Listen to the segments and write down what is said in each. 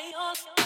on.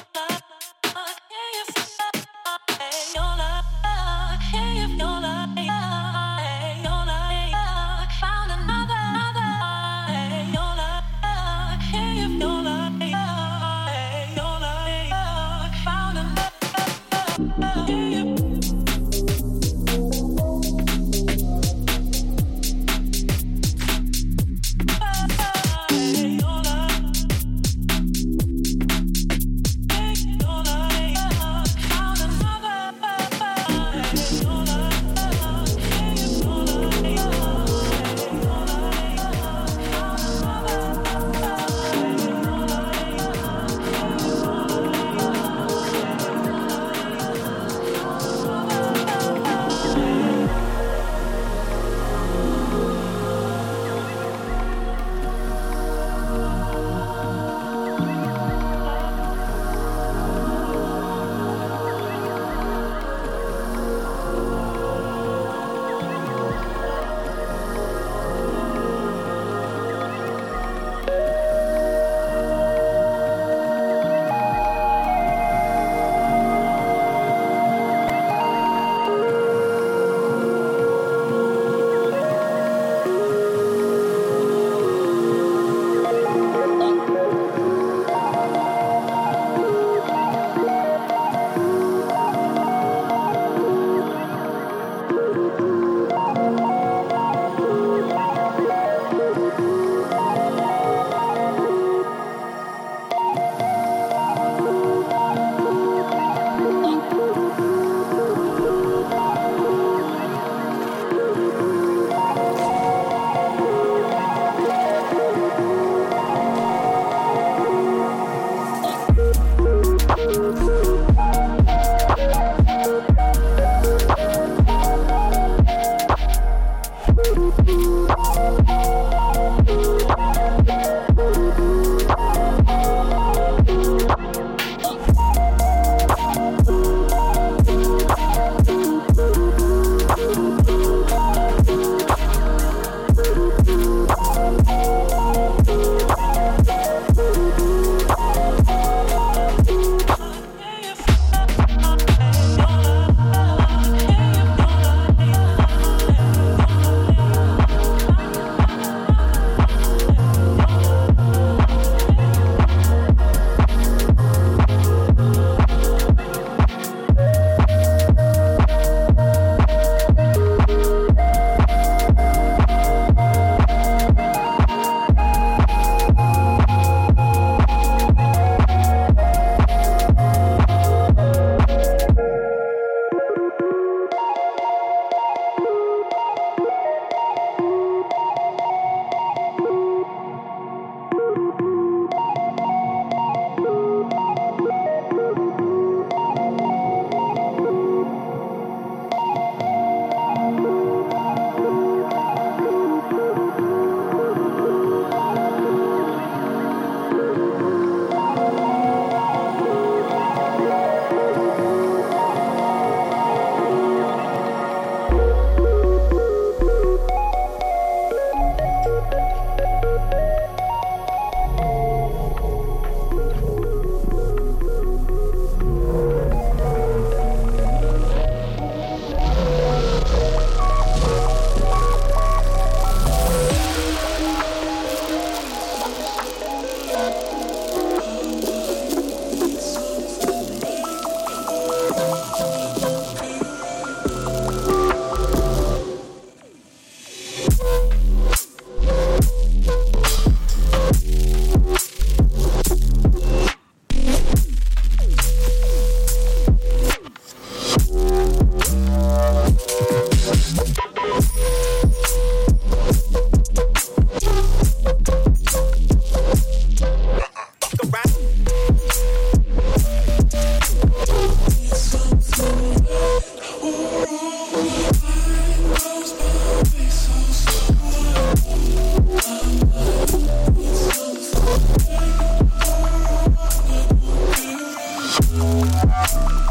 Bye.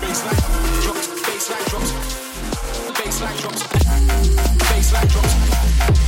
baseline drops, baseline drops, baseline drops.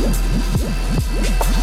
ハハハハ!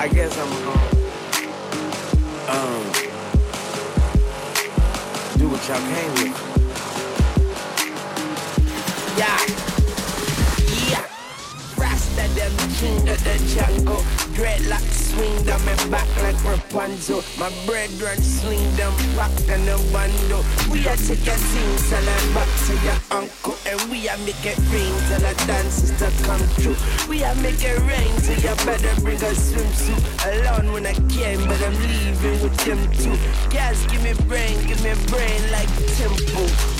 I guess I'm gonna um do what y'all came with. Yeah, yeah. Rasta them king of the jungle, dreadlocks swing down my back like Rapunzel. My brethren swing down back than a bando. We are take a sing song and back to your uncle. And we are make it rain till the dances to come true. We are make it rain till you better bring a swimsuit. Alone when I came, but I'm leaving with them too. Guys, give me brain, give me brain like temple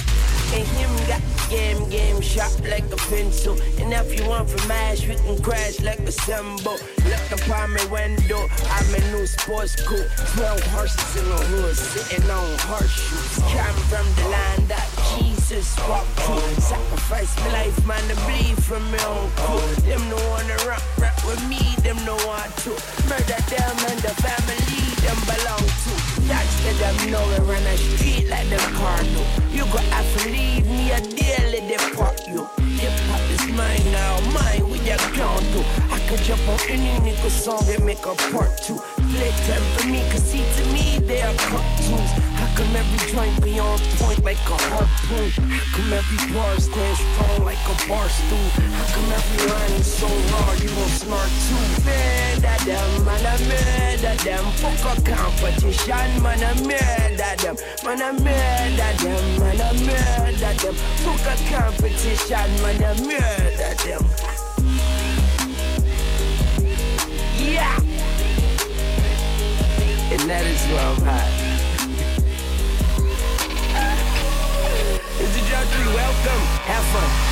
and him got game, game sharp like a pencil. And if you want from ash, we can crash like a cymbal. Look upon my window, I'm a new sports coupe. Twelve horses in the hood, sitting on horseshoes. Coming from the land that Jesus walked through. Sacrifice my life, man, to bleed from my own crew. Them no wanna rap, rap with me, them no want to. Murder them and the family, them belong to. Dutch to them now we run a street like the carno. You got have to leave me a daily depart you. Hip hop is mine now, mine with your count too. I could jump on any nigga's song and make a part two. Play time for me, cause see to me they are cartoons come every joint be on point like a harpoon? How come every bar stands strong like a bar stool? How come every line is so raw you won't snort too? Mad at them, man, I'm mad at them. Fuck a competition, man, I'm mad at them. Man, I'm mad at them, man, I'm mad at them. Fuck a competition, man, I'm mad at them. Yeah! And that is where I'm at. Welcome. Have fun.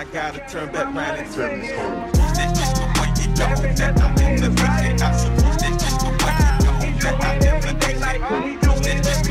I gotta turn back round and turn this home. The way you know that I'm in the right. I'm supposed to just the way you know that I'm in the right. That's just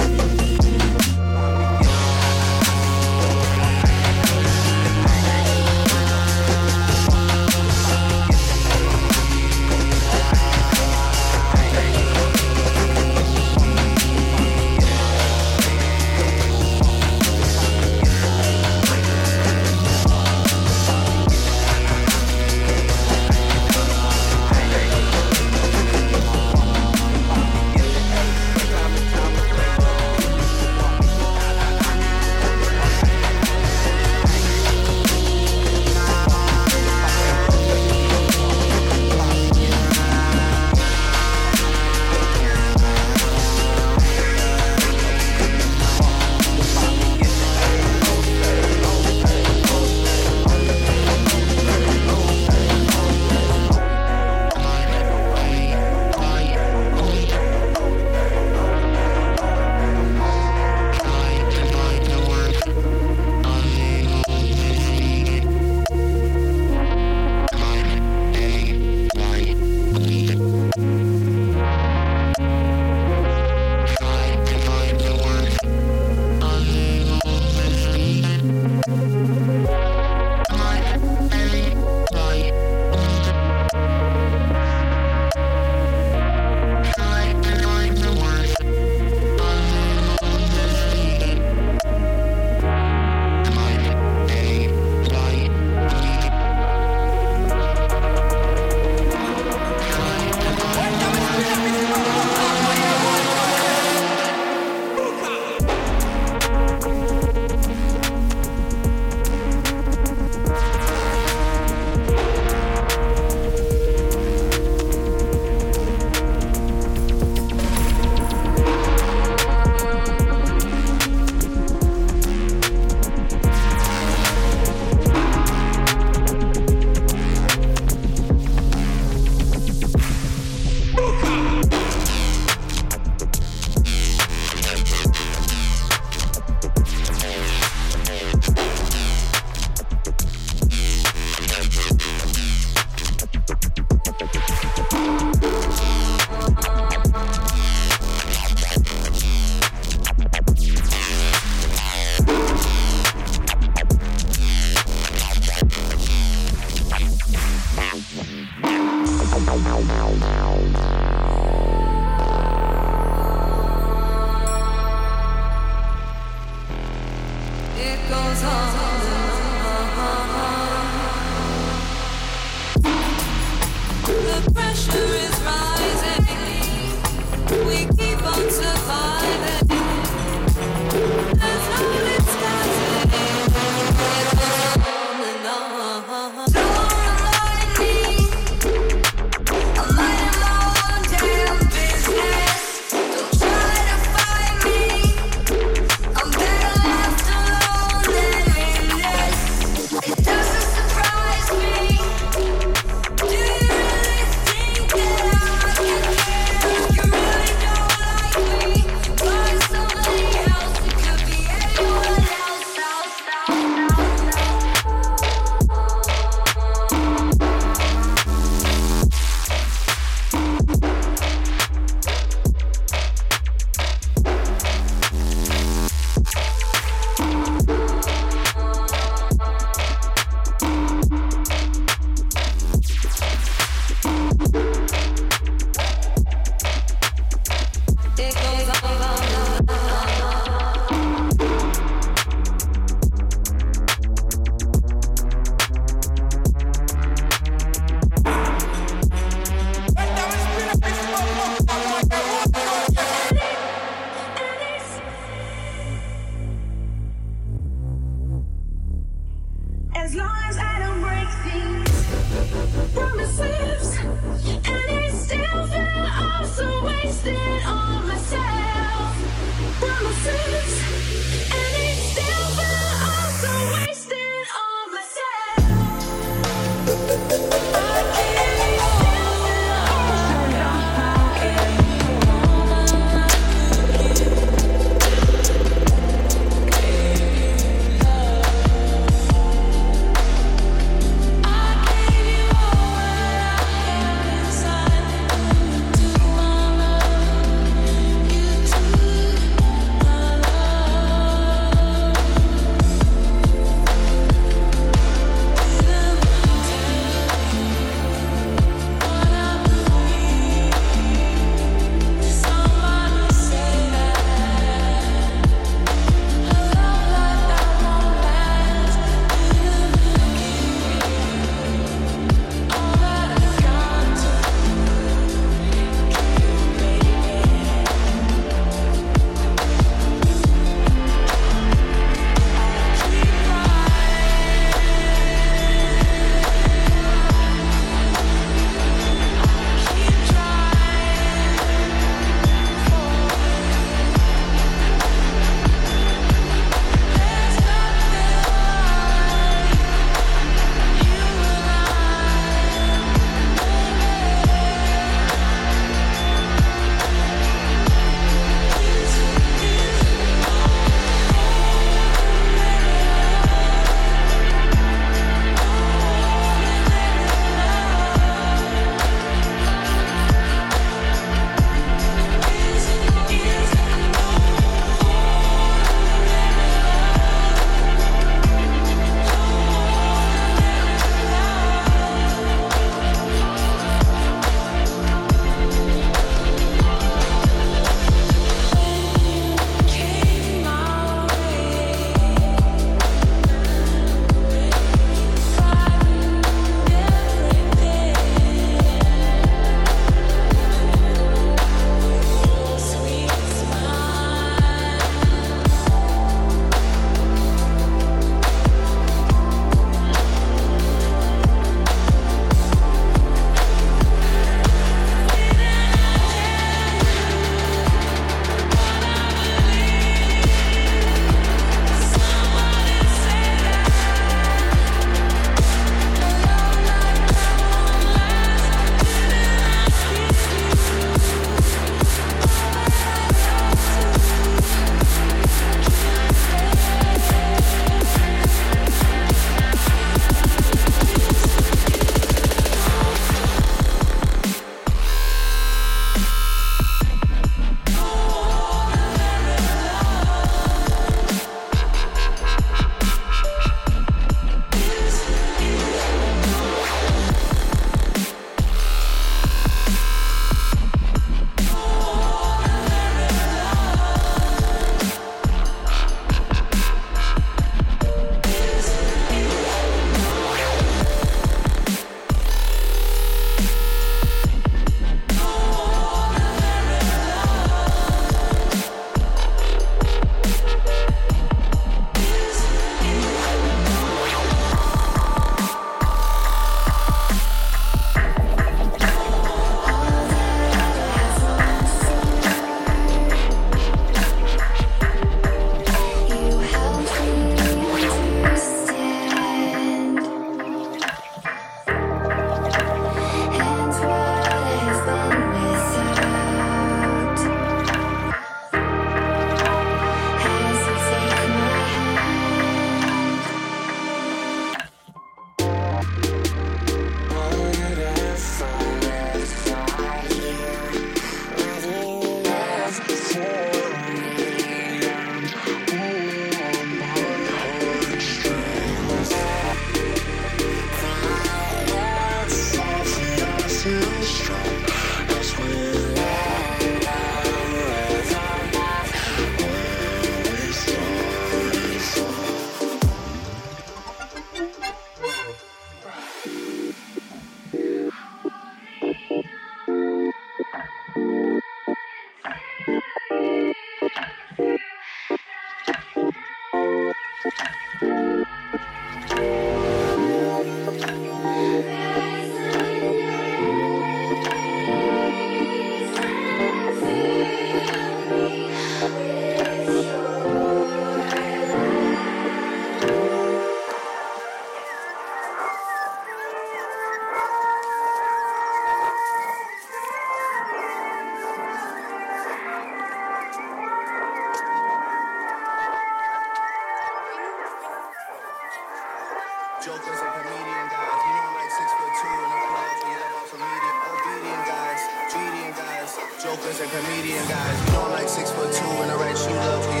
comedian guys. You don't like six foot two and the right shoe love for